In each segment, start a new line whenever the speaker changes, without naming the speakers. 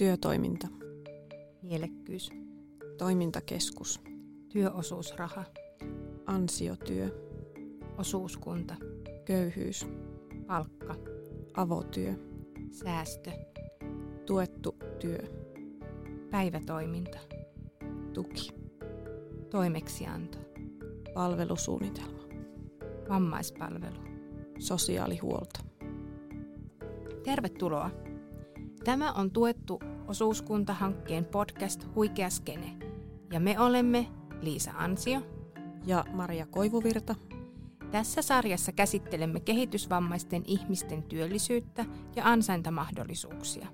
Työtoiminta.
Mielekkyys.
Toimintakeskus.
Työosuusraha.
Ansiotyö.
Osuuskunta.
Köyhyys.
Palkka.
Avotyö.
Säästö.
Tuettu työ.
Päivätoiminta.
Tuki.
Toimeksianto.
Palvelusuunnitelma.
Vammaispalvelu.
Sosiaalihuolto.
Tervetuloa. Tämä on tuettu osuuskuntahankkeen podcast Huikea Skene. Ja me olemme Liisa Ansio
Ja Maria Koivuvirta.
Tässä sarjassa käsittelemme kehitysvammaisten ihmisten työllisyyttä ja ansaintamahdollisuuksia.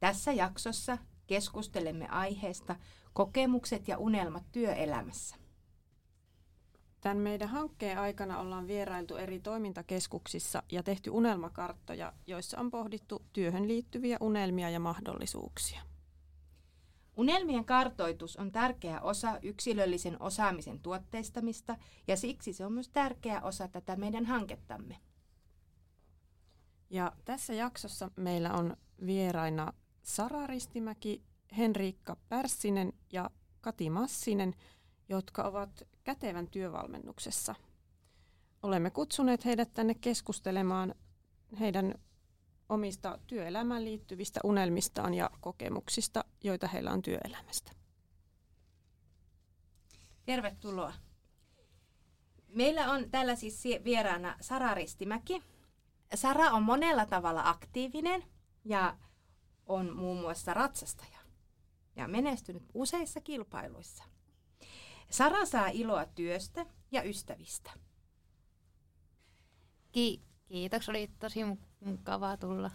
Tässä jaksossa keskustelemme aiheesta kokemukset ja unelmat työelämässä.
Tämän meidän hankkeen aikana ollaan vierailtu eri toimintakeskuksissa ja tehty unelmakarttoja, joissa on pohdittu työhön liittyviä unelmia ja mahdollisuuksia.
Unelmien kartoitus on tärkeä osa yksilöllisen osaamisen tuotteistamista ja siksi se on myös tärkeä osa tätä meidän hankettamme.
Ja tässä jaksossa meillä on vieraina Sara Ristimäki, Henriikka Pärssinen ja Kati Massinen, jotka ovat kätevän työvalmennuksessa. Olemme kutsuneet heidät tänne keskustelemaan heidän omista työelämään liittyvistä unelmistaan ja kokemuksista, joita heillä on työelämästä.
Tervetuloa. Meillä on täällä siis vieraana Sara Ristimäki. Sara on monella tavalla aktiivinen ja on muun muassa ratsastaja ja menestynyt useissa kilpailuissa. Sara saa iloa työstä ja ystävistä.
Ki- kiitos, oli tosi mu- mukavaa tulla.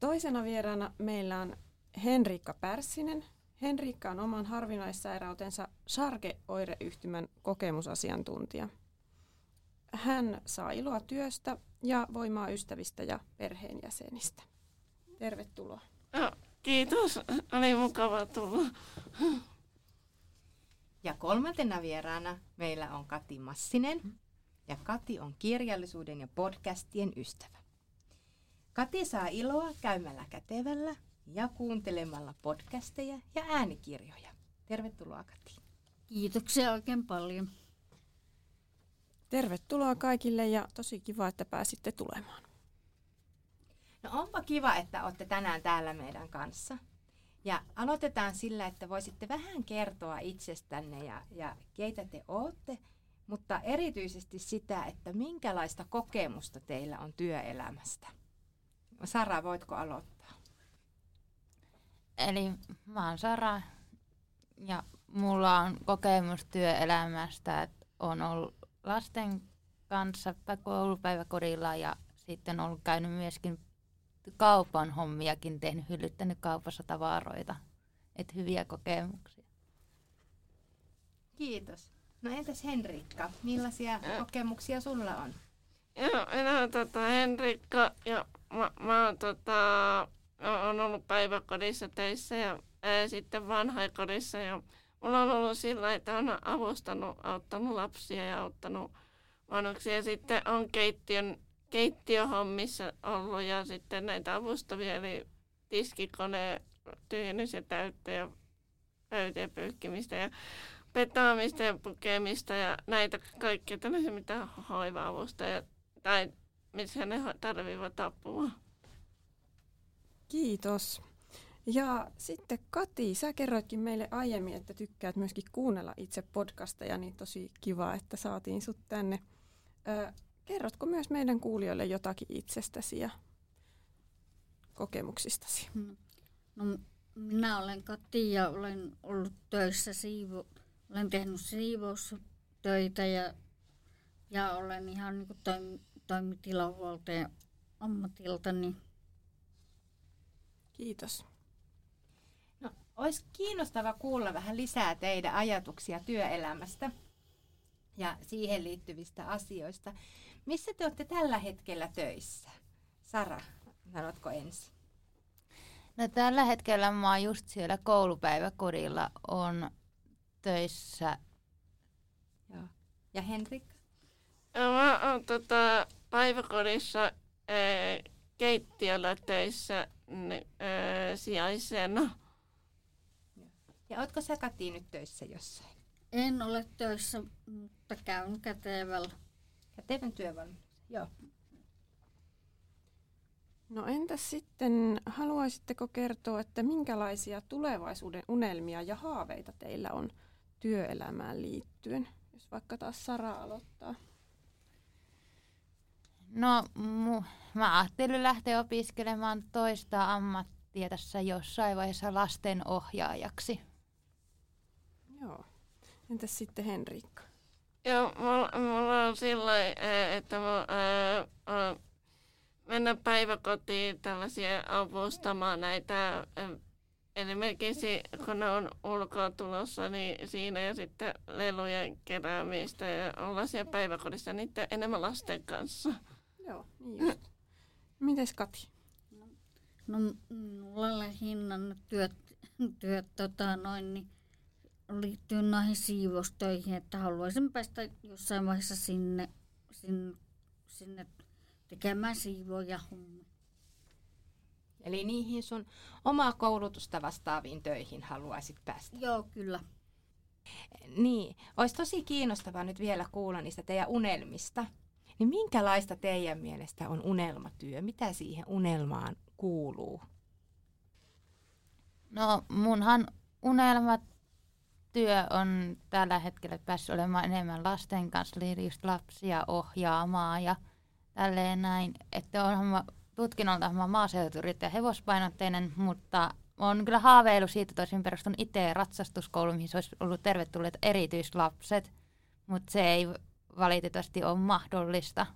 Toisena vieraana meillä on Henriikka Pärssinen. Henriikka on oman harvinaissairautensa Sarge-oireyhtymän kokemusasiantuntija. Hän saa iloa työstä ja voimaa ystävistä ja perheenjäsenistä. Tervetuloa.
Kiitos. Oli mukava tulla.
Ja kolmantena vieraana meillä on Kati Massinen. Ja Kati on kirjallisuuden ja podcastien ystävä. Kati saa iloa käymällä kätevällä ja kuuntelemalla podcasteja ja äänikirjoja. Tervetuloa Kati.
Kiitoksia oikein paljon.
Tervetuloa kaikille ja tosi kiva, että pääsitte tulemaan.
No onpa kiva, että olette tänään täällä meidän kanssa. Ja aloitetaan sillä, että voisitte vähän kertoa itsestänne ja, ja keitä te olette, mutta erityisesti sitä, että minkälaista kokemusta teillä on työelämästä. Sara, voitko aloittaa?
Eli mä oon Sara ja mulla on kokemus työelämästä, että on ollut lasten kanssa koulupäiväkodilla ja sitten ollut käynyt myöskin kaupan hommiakin, tehnyt hyllyttänyt kaupassa tavaroita. Että hyviä kokemuksia.
Kiitos. No entäs Henrikka, millaisia kokemuksia sulla on?
Joo, minä olen tota Henrikka ja mä, mä oon tota, on ollut päiväkodissa töissä ja ää, sitten vanhaikodissa ja mulla on ollut sillä, että on avustanut, auttanut lapsia ja auttanut vanhuksia. Ja sitten on keittiön, keittiöhommissa ollut ja sitten näitä avustavia, eli tiskikone, tyhjennys ja täyttö ja pöytien pyykkimistä ja petaamista ja pukemista ja näitä kaikkia tällaisia, mitä hoiva-avusta ja, tai missä ne tarvivat apua.
Kiitos. Ja sitten Kati, sä kerroitkin meille aiemmin, että tykkäät myöskin kuunnella itse podcasteja, niin tosi kiva, että saatiin sut tänne. Ö, kerrotko myös meidän kuulijoille jotakin itsestäsi ja kokemuksistasi?
No, minä olen Kati ja olen ollut töissä siivo, olen tehnyt siivoustöitä ja, ja olen ihan niin toim, toimitilahuoltaja ammatiltani.
Kiitos.
No, olisi kiinnostava kuulla vähän lisää teidän ajatuksia työelämästä ja siihen liittyvistä asioista. Missä te olette tällä hetkellä töissä? Sara, sanotko ensin?
No tällä hetkellä mä oon just siellä koulupäiväkodilla on töissä.
Joo. Ja Henrik?
Ja mä oon tota, päiväkodissa ää, keittiöllä töissä ne, ää, sijaisena.
Ja ootko sä Kati nyt töissä jossain?
En ole töissä, mutta käyn kätevällä.
Kätevän työvalmennus. Joo.
No entäs sitten, haluaisitteko kertoa, että minkälaisia tulevaisuuden unelmia ja haaveita teillä on työelämään liittyen? Jos vaikka taas Sara aloittaa.
No, mu, mä ajattelin lähteä opiskelemaan toista ammattia tässä jossain vaiheessa lastenohjaajaksi.
Joo. Entäs sitten Henriikka?
Joo, mulla, mulla on sillä ää, että mä, ää, ää, mennä päiväkotiin tällaisia avustamaan näitä, ää, esimerkiksi kun ne on ulkoa tulossa, niin siinä ja sitten lelujen keräämistä ja olla siellä päiväkodissa niiden enemmän lasten kanssa.
Joo, niin just. Mites Kati?
No m- mulla lähinnä työt, työt tota, noin, niin liittyy noihin siivoustöihin, että haluaisin päästä jossain vaiheessa sinne, sinne, sinne tekemään siivoja hommia.
Eli niihin sun omaa koulutusta vastaaviin töihin haluaisit päästä.
Joo, kyllä.
Niin, olisi tosi kiinnostavaa nyt vielä kuulla niistä teidän unelmista. Niin minkälaista teidän mielestä on unelmatyö? Mitä siihen unelmaan kuuluu?
No munhan unelmatyö on tällä hetkellä päässyt olemaan enemmän lasten kanssa, eli just lapsia ohjaamaan ja tälleen näin. Että onhan mä tutkinnolta mä maaseutuyrittäjä hevospainotteinen, mutta on kyllä haaveillut siitä, tosin perustun itse ratsastuskouluun, mihin olisi ollut tervetulleet erityislapset, mutta se ei valitettavasti ole mahdollista,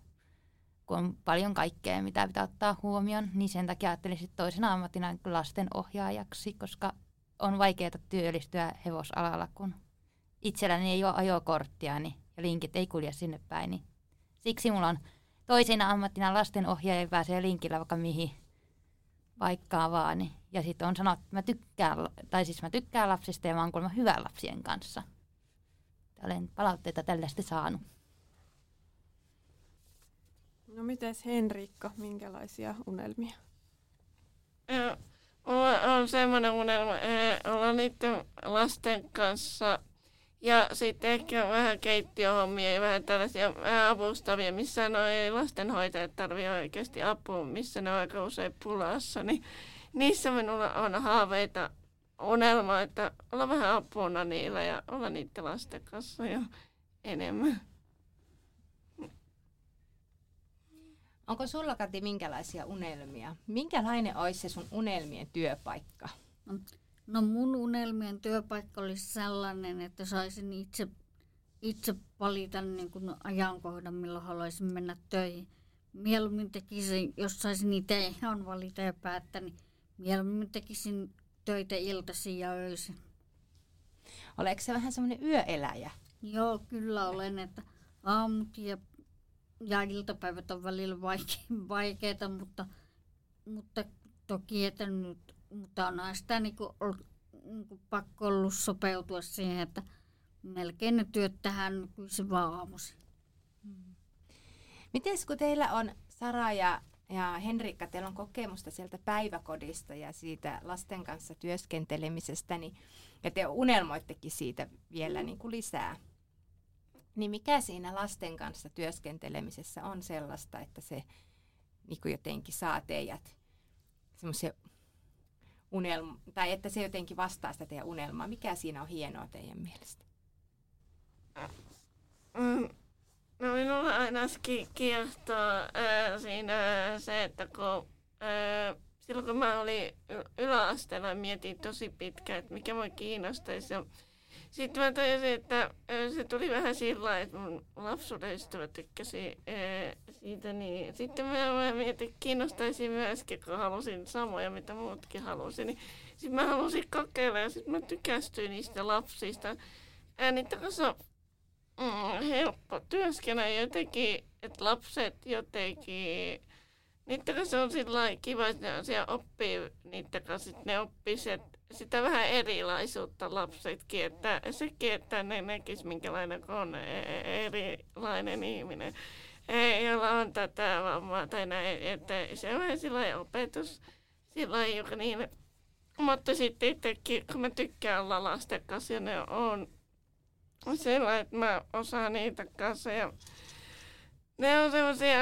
kun on paljon kaikkea, mitä pitää ottaa huomioon, niin sen takia ajattelin sitten toisena ammattina lastenohjaajaksi, koska on vaikeaa työllistyä hevosalalla, kun itselläni ei ole ajokorttia niin, ja linkit ei kulje sinne päin. Niin siksi mulla on toisena ammattina lastenohjaaja pääsee linkillä vaikka mihin paikkaan vaan. Niin. Ja sitten on sanottu, että mä tykkään, tai siis mä tykkään lapsista ja mä oon kuulemma hyvä lapsien kanssa. Olen palautteita tällaista saanut.
No mites Henriikka, minkälaisia unelmia?
Ja mulla on semmoinen unelma ää, olla niiden lasten kanssa ja sitten ehkä vähän keittiöhommia ja vähän tällaisia vähän avustavia, missä no ei lastenhoitajat tarvitse oikeasti apua, missä ne on aika usein pulassa, niin niissä minulla on haaveita, unelma, että olla vähän apuna niillä ja olla niiden lasten kanssa jo enemmän.
Onko sulla Kati minkälaisia unelmia? Minkälainen olisi se sun unelmien työpaikka?
No mun unelmien työpaikka olisi sellainen, että saisin itse, itse valita niin kuin ajankohdan, milloin haluaisin mennä töihin. Mieluummin tekisin, jos saisin itse ihan valita ja päättää, niin mieluummin tekisin töitä iltaisin ja öisin.
Oleeko se vähän semmoinen yöeläjä?
Joo, kyllä olen, että aamut ja, ja iltapäivät on välillä vaike- vaikeita, mutta, mutta toki, että nyt, mutta onhan sitä niin kuin, niin kuin pakko ollut sopeutua siihen, että melkein ne työt tähän nykyisin vaan aamuisin.
Miten kun teillä on Sara ja, ja Henrikka, teillä on kokemusta sieltä päiväkodista ja siitä lasten kanssa työskentelemisestä, niin, ja te unelmoittekin siitä vielä niin kuin lisää. Niin mikä siinä lasten kanssa työskentelemisessä on sellaista, että se niin kuin jotenkin saa teidät semmoisia unelma, tai että se jotenkin vastaa sitä teidän unelmaa. Mikä siinä on hienoa teidän mielestä?
Mm. No minulla aina ki- kiehtoo ää, siinä se, että kun ää, silloin kun mä olin yläasteella, mietin tosi pitkään, että mikä mua kiinnostaisi. Sitten mä tajusin, että ää, se tuli vähän sillä että mun lapsuuden ystävä tykkäsi ää, siitä. Niin. Sitten mä, mietin, että kiinnostaisi myöskin, kun halusin samoja, mitä muutkin halusin. Niin sitten mä halusin kokeilla ja sitten mä tykästyin niistä lapsista. Ää, niitä kanssa mm, helppo työskennellä jotenkin, että lapset jotenkin, niiden kanssa on sillä kiva, että ne siellä oppii niiden kanssa, ne oppii se, sitä vähän erilaisuutta lapsetkin, että sekin, että ne näkis minkälainen on e- e- erilainen ihminen. ei, jolla on tätä vammaa tai näin, että se on sillä opetus sillä joka niille. Mutta sitten itsekin, kun mä tykkään olla lasten kanssa ja ne on sillä, että mä osaan niitä kanssa ja ne on semmoisia,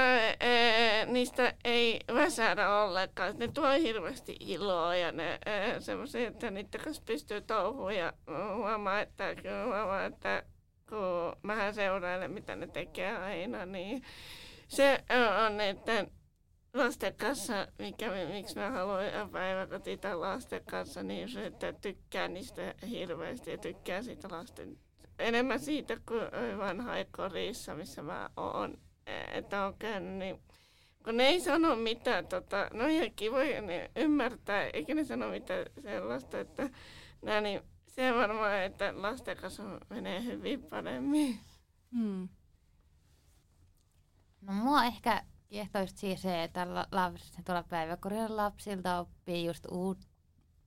niistä ei väsäädä ollenkaan. Ne tuo hirveästi iloa ja ne semmoisia, että niiden kanssa pystyy touhuun ja huomaa, että, huomaa, että kun mä seurailen, mitä ne tekee aina, niin se on että lasten kanssa, mikä, miksi mä haluan päiväkotita lasten kanssa, niin se, että tykkään niistä hirveästi ja tykkään siitä lasten enemmän siitä kuin vanha kodissa, missä mä oon että on käynyt, niin kun ne ei sano mitään, tota, no ihan kivoja ne ymmärtää, eikä ne sano mitään sellaista, että nää, niin se varmaan, että lasten kanssa menee hyvin paremmin. Hmm.
No mua ehkä kiehtoisi siis se, että lapsi, tuolla päiväkodilla lapsilta oppii just uut,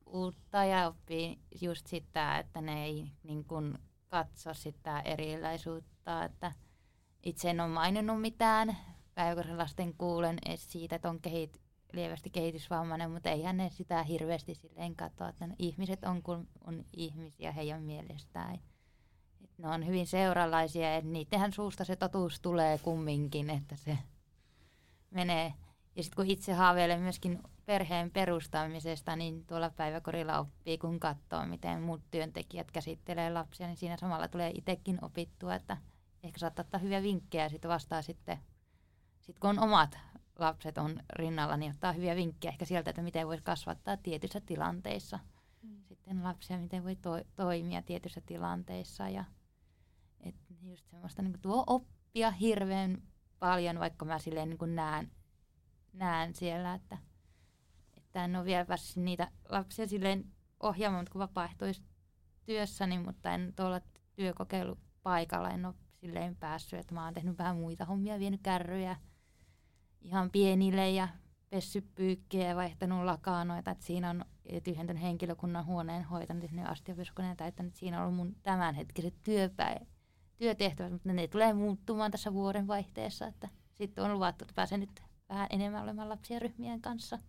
uutta ja oppii just sitä, että ne ei niin kun, katso sitä erilaisuutta, että – itse en ole maininnut mitään. Päiväkodin kuulen edes siitä, että on kehit, lievästi kehitysvammainen, mutta eihän ne sitä hirveästi silleen katsoa, että ne ihmiset on kun on ihmisiä heidän mielestään. Et ne on hyvin seuralaisia ja niidenhän suusta se totuus tulee kumminkin, että se menee. Ja sitten kun itse haaveilen myöskin perheen perustamisesta, niin tuolla päiväkorilla oppii, kun katsoo, miten muut työntekijät käsittelee lapsia, niin siinä samalla tulee itsekin opittua, että ehkä saattaa ottaa hyviä vinkkejä sitten vastaan sitten, sit kun on omat lapset on rinnalla, niin ottaa hyviä vinkkejä ehkä sieltä, että miten voisi kasvattaa tietyissä tilanteissa mm. sitten lapsia, miten voi to- toimia tietyissä tilanteissa ja et just semmoista niin tuo oppia hirveän paljon, vaikka mä silleen niin näen, näen siellä, että, että en ole vielä päässyt niitä lapsia silleen ohjaamaan, mutta kun vapaaehtoistyössäni, mutta en tuolla työkokeilupaikalla, en ole silleen päässyt, että mä oon tehnyt vähän muita hommia, vienyt kärryjä ihan pienille ja pessyt pyykkejä ja vaihtanut lakanoita. Että siinä on tyhjentänyt henkilökunnan huoneen hoitanut sinne astiapeskoneen ja täyttänyt. Siinä on ollut mun tämänhetkiset työpäivät, työtehtävät, mutta ne tulee muuttumaan tässä vuoden vaihteessa. Että sitten on luvattu, että pääsen nyt vähän enemmän olemaan lapsia ryhmien kanssa.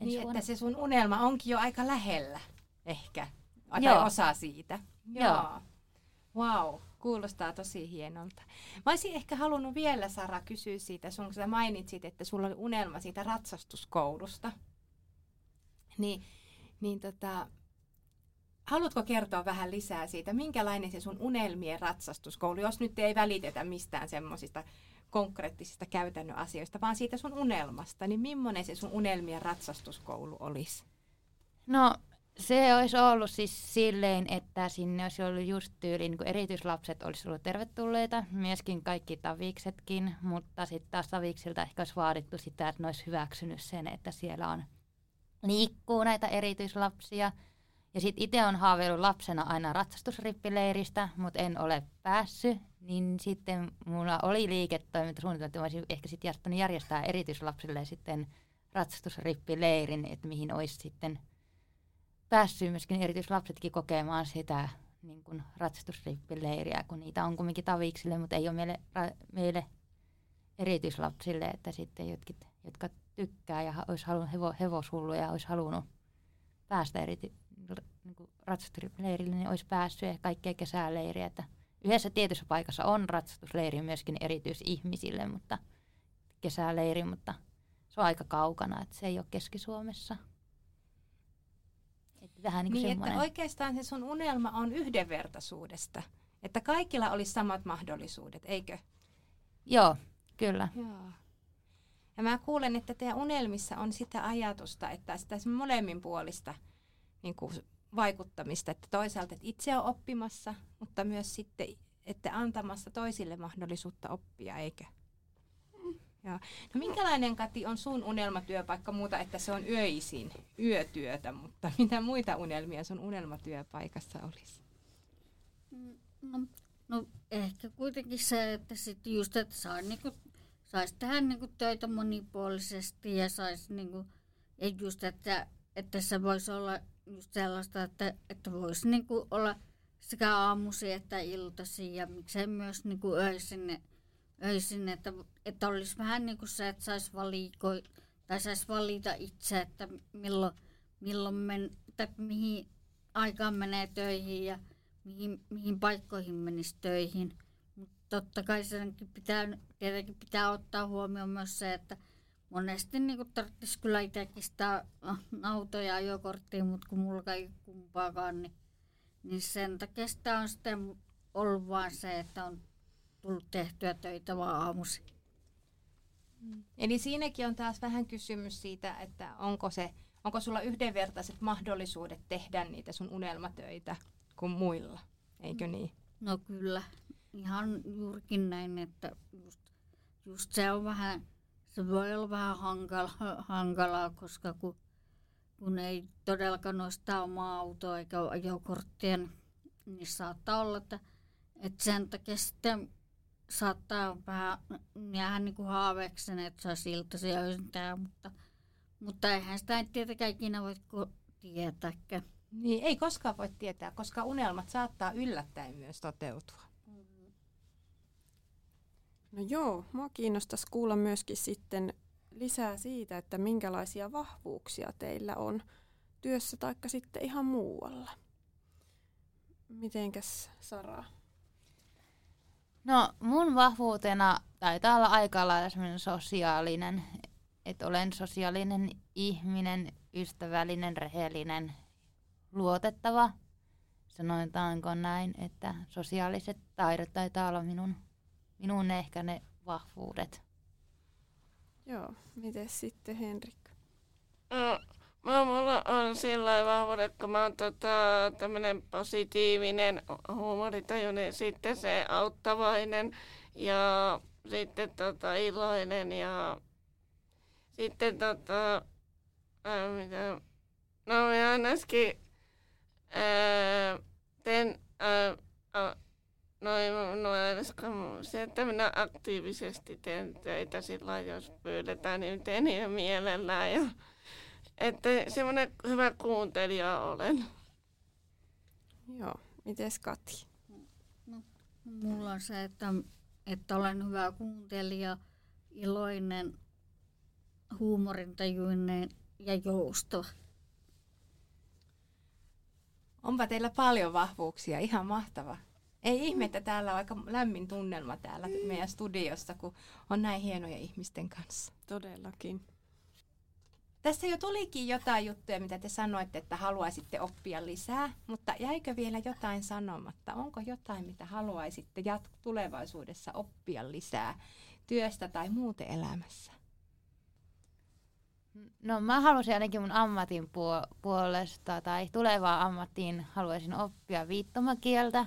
Niin, vuonna. että se sun unelma onkin jo aika lähellä, ehkä. Tai Joo. osa siitä.
Joo. Joo.
Wow. Kuulostaa tosi hienolta. Mä olisin ehkä halunnut vielä, Sara, kysyä siitä, sun sä mainitsit, että sulla oli unelma siitä ratsastuskoulusta. Niin, niin tota, haluatko kertoa vähän lisää siitä, minkälainen se sun unelmien ratsastuskoulu, jos nyt ei välitetä mistään semmoisista konkreettisista käytännön asioista, vaan siitä sun unelmasta, niin millainen se sun unelmien ratsastuskoulu olisi?
No se olisi ollut siis silleen, että sinne olisi ollut just tyyliin, niin erityislapset olisi ollut tervetulleita, myöskin kaikki taviksetkin, mutta sitten taas taviksilta ehkä olisi vaadittu sitä, että ne olisi hyväksynyt sen, että siellä on liikkuu näitä erityislapsia. Ja sitten itse on haaveillut lapsena aina ratsastusrippileiristä, mutta en ole päässyt, niin sitten mulla oli liiketoimintasuunnitelma, että olisin ehkä sitten järjestää erityislapsille sitten ratsastusrippileirin, että mihin olisi sitten – päässyt myöskin erityislapsetkin kokemaan sitä niin kuin ratsastusrippileiriä, kun niitä on kumminkin taviksille, mutta ei ole meille, ra, meille erityislapsille, että sitten jotkut, jotka tykkää ja olisi halunnut hevo, hevoshulluja, olisi halunnut päästä erity, niin ratsastusleirille, niin olisi päässyt ja kaikkea kesäleiriä. Että yhdessä tietyssä paikassa on ratsastusleiri myöskin erityisihmisille, mutta kesäleiri, mutta se on aika kaukana, että se ei ole Keski-Suomessa.
Vähän niin, niin että oikeastaan se sun unelma on yhdenvertaisuudesta. Että kaikilla olisi samat mahdollisuudet, eikö?
Joo, kyllä.
Joo. Ja mä kuulen, että teidän unelmissa on sitä ajatusta, että sitä molemmin puolista niin kuin vaikuttamista, että toisaalta että itse on oppimassa, mutta myös sitten, että antamassa toisille mahdollisuutta oppia, eikö? Joo. No minkälainen Kati on sun unelmatyöpaikka muuta, että se on öisin, yötyötä, mutta mitä muita unelmia sun unelmatyöpaikassa olisi?
No, no ehkä kuitenkin se, että sit just, että saa niinku, saisi tehdä niinku töitä monipuolisesti ja saisi niinku, ja just, että, että se voisi olla just sellaista, että, että voisi niinku olla sekä aamusi että iltasi ja miksei myös niinku öisin öisin, että, että olisi vähän niin kuin se, että saisi valiko, tai saisi valita itse, että milloin, milloin men, tai mihin aikaan menee töihin ja mihin, mihin paikkoihin menisi töihin. Mutta totta kai senkin pitää, tietenkin pitää ottaa huomioon myös se, että monesti niin tarvitsisi kyllä itsekin sitä autoja ja ajokorttia, mutta kun mulla ei kumpaakaan, niin, niin sen takia sitä on sitten ollut vaan se, että on tullut tehtyä töitä vaan aamusi.
Mm. Eli siinäkin on taas vähän kysymys siitä, että onko, se, onko sulla yhdenvertaiset mahdollisuudet tehdä niitä sun unelmatöitä kuin muilla, eikö niin?
No kyllä, ihan juurikin näin, että just, just se on vähän, se voi olla vähän hankala, hankalaa, koska kun, kun ei todellakaan nostaa omaa autoa eikä ajokorttia, niin saattaa olla, että, että sen takia sitten saattaa vähän jäädä niin kuin haaveeksen, että saisi iltaisia öisintää, mutta, mutta eihän sitä ei tietenkään ikinä voi tietääkään.
Niin, ei koskaan voi tietää, koska unelmat saattaa yllättäen myös toteutua.
No joo, mua kiinnostaisi kuulla myöskin sitten lisää siitä, että minkälaisia vahvuuksia teillä on työssä tai sitten ihan muualla. Mitenkäs Sara?
No mun vahvuutena taitaa olla aika lailla semmoinen sosiaalinen, että olen sosiaalinen ihminen, ystävällinen, rehellinen, luotettava. Sanotaanko näin, että sosiaaliset taidot taitaa olla minun, minun ehkä ne vahvuudet.
Joo, miten sitten Henrik?
No, mulla on sillä vahvuudet, kun mä oon tota, tämmönen positiivinen, huumoritajuinen, sitten se auttavainen ja sitten tota, iloinen ja sitten tota, ää, mitä, no mä ainakin ää, teen, ää, ää, noin, no se, että minä aktiivisesti teen töitä sillä jos pyydetään, niin teen niin mielellään ja että semmoinen hyvä kuuntelija olen.
Joo, mites Kati?
No, mulla on se, että, että olen hyvä kuuntelija, iloinen, huumorintajuinen ja joustava.
Onpa teillä paljon vahvuuksia, ihan mahtava. Ei ihme, että täällä on aika lämmin tunnelma täällä meidän studiossa, kun on näin hienoja ihmisten kanssa.
Todellakin.
Tässä jo tulikin jotain juttuja, mitä te sanoitte, että haluaisitte oppia lisää, mutta jäikö vielä jotain sanomatta? Onko jotain, mitä haluaisitte jat- tulevaisuudessa oppia lisää työstä tai muuten elämässä?
No mä haluaisin ainakin mun ammatin puo- puolesta tai tulevaan ammattiin haluaisin oppia viittomakieltä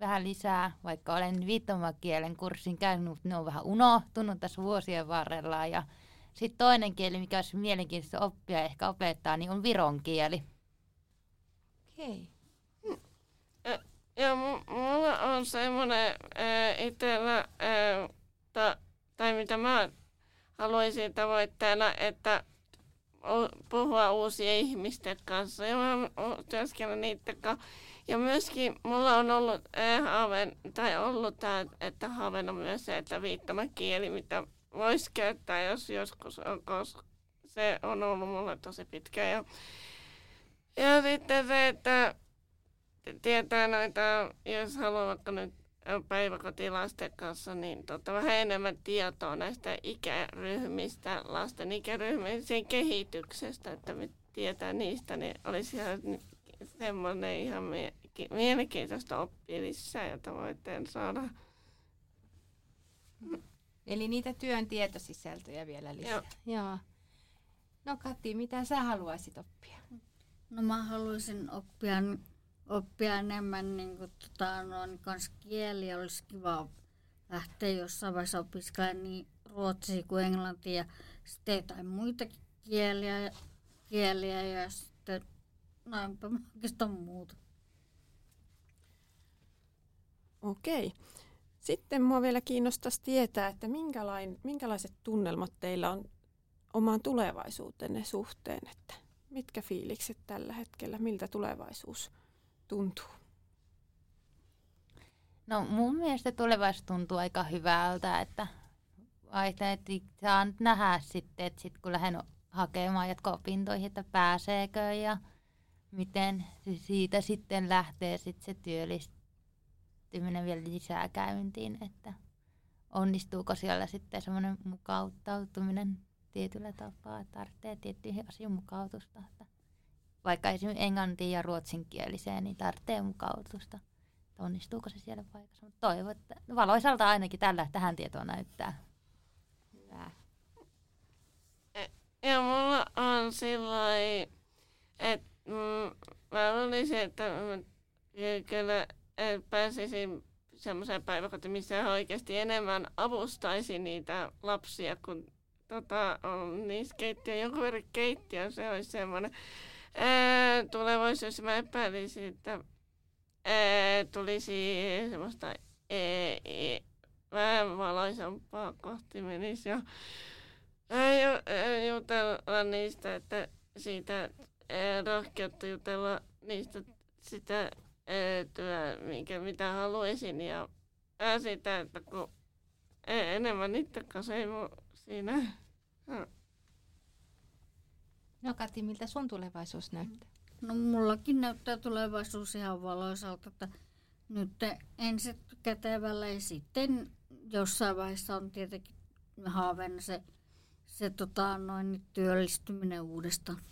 vähän lisää, vaikka olen viittomakielen kurssin käynyt, mutta ne on vähän unohtunut tässä vuosien varrella ja sitten toinen kieli, mikä olisi mielenkiintoista oppia ja ehkä opettaa, niin on viron kieli.
Okei.
Ja, ja mulla on semmoinen itsellä, ta, tai mitä mä haluaisin tavoitteena, että puhua uusien ihmisten kanssa ja mä työskennellä niiden kanssa. Ja myöskin mulla on ollut haaven, tai ollut tämä, että haaveena myös se, että viittomakieli, mitä voisi käyttää, jos joskus on, koska se on ollut mulle tosi pitkä. Ja, ja sitten se, että tietää noita, jos haluaa vaikka nyt päiväkotilasten kanssa, niin tota, vähän enemmän tietoa näistä ikäryhmistä, lasten ikäryhmien kehityksestä, että me tietää niistä, niin olisi ihan semmoinen ihan mielenkiintoista oppia lisää ja tavoitteen saada.
Eli niitä työn tietosisältöjä vielä lisää.
Joo.
Joo. No Kati, mitä sä haluaisit oppia?
No mä haluaisin oppia, oppia enemmän niin kuin, tota, noin kans kieli. Olisi kiva lähteä jossain vaiheessa opiskelemaan niin ruotsia kuin englantia ja sitten jotain muita kieliä, kieliä ja sitten noinpä oikeastaan muuta.
Okei. Sitten mua vielä kiinnostaisi tietää, että minkälain, minkälaiset tunnelmat teillä on omaan tulevaisuutenne suhteen, että mitkä fiilikset tällä hetkellä, miltä tulevaisuus tuntuu?
No mun mielestä tulevaisuus tuntuu aika hyvältä, että vaihtoehtoisesti saa nyt nähdä sitten, että sit kun lähden hakemaan jatko-opintoihin, että pääseekö ja miten siitä sitten lähtee sit se työllistyminen vielä lisää käyntiin, että onnistuuko siellä sitten semmoinen mukauttautuminen tietyllä tapaa, että tarvitsee tiettyihin asioihin mukautusta. Että vaikka esimerkiksi englantiin ja ruotsinkieliseen, niin tarvitsee mukautusta. Että onnistuuko se siellä paikassa. Mutta toivon, että valoisalta ainakin tällä tähän tietoa näyttää. Hyvää.
Ja mulla on sillä että mm, mä luulisin, että mä kyllä pääsisin semmoiseen päiväkotiin, missä oikeasti enemmän avustaisi niitä lapsia, kun tota, on niissä keittiö, jonkun verran keittiö, se olisi semmoinen. Tulevaisuus mä epäilisin, että ää, tulisi semmoista ää, ää, vähän valoisampaa kohti menisi ja jutella niistä, että siitä rohkeutta jutella niistä sitä työ, minkä, mitä haluaisin ja sitä, että kun enemmän itse ei siinä.
No Kati, miltä sun tulevaisuus näyttää?
No mullakin näyttää tulevaisuus ihan valoisalta, että nyt ensin kätevällä ja sitten jossain vaiheessa on tietenkin haaveena se, se tota, noin, työllistyminen uudestaan.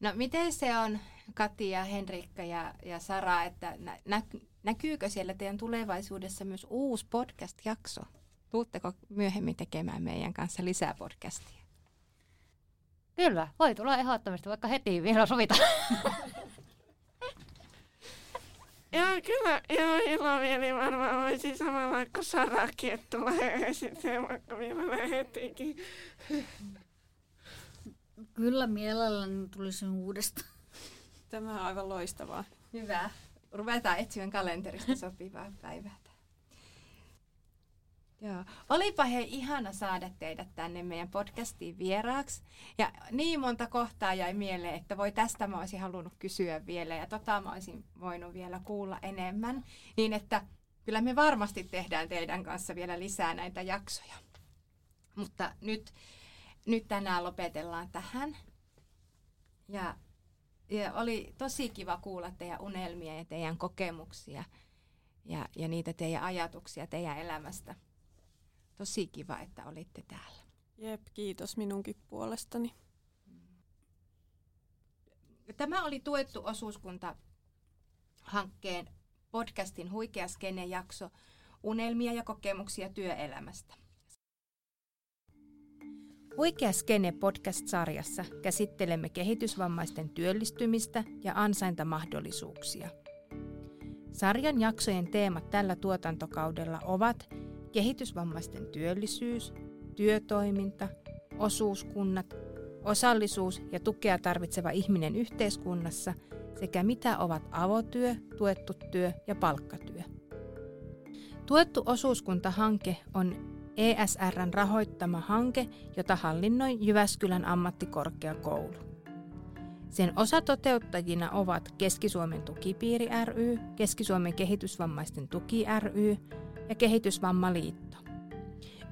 No miten se on Kati ja Henrikka ja, ja Sara, että nä, näkyykö siellä teidän tulevaisuudessa myös uusi podcast-jakso? Tuutteko myöhemmin tekemään meidän kanssa lisää podcastia?
Kyllä, voi tulla ehdottomasti, vaikka heti vielä sovita.
Joo, kyllä, joo, ilomieli varmaan voisi samalla kuin Sarakin, että tulee sitten vaikka vielä hetikin.
Kyllä mielelläni tulisin uudestaan.
Tämä on aivan loistavaa.
Hyvä. Ruvetaan etsimään kalenterista sopivaa päivää. Joo. Olipa he ihana saada teidät tänne meidän podcastiin vieraaksi. Ja niin monta kohtaa jäi mieleen, että voi tästä mä olisin halunnut kysyä vielä ja tota mä olisin voinut vielä kuulla enemmän. Niin että kyllä me varmasti tehdään teidän kanssa vielä lisää näitä jaksoja. Mutta nyt, nyt tänään lopetellaan tähän. Ja, ja oli tosi kiva kuulla teidän unelmia ja teidän kokemuksia ja, ja niitä teidän ajatuksia teidän elämästä. Tosi kiva, että olitte täällä.
Jep, kiitos minunkin puolestani.
Tämä oli tuettu osuuskunta hankkeen podcastin Huikea Skene-jakso Unelmia ja kokemuksia työelämästä. Huikea Skene podcast-sarjassa käsittelemme kehitysvammaisten työllistymistä ja ansaintamahdollisuuksia. Sarjan jaksojen teemat tällä tuotantokaudella ovat kehitysvammaisten työllisyys, työtoiminta, osuuskunnat, osallisuus ja tukea tarvitseva ihminen yhteiskunnassa sekä mitä ovat avotyö, tuettu työ ja palkkatyö. Tuettu osuuskuntahanke on ESRn rahoittama hanke, jota hallinnoi Jyväskylän ammattikorkeakoulu. Sen osatoteuttajina ovat Keski-Suomen tukipiiri ry, Keski-Suomen kehitysvammaisten tuki ry, ja Kehitysvammaliitto.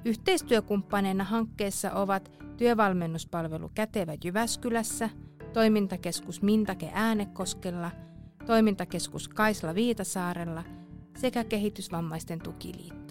Yhteistyökumppaneina hankkeessa ovat työvalmennuspalvelu Kätevä Jyväskylässä, toimintakeskus Mintake Äänekoskella, toimintakeskus Kaisla Viitasaarella sekä Kehitysvammaisten tukiliitto.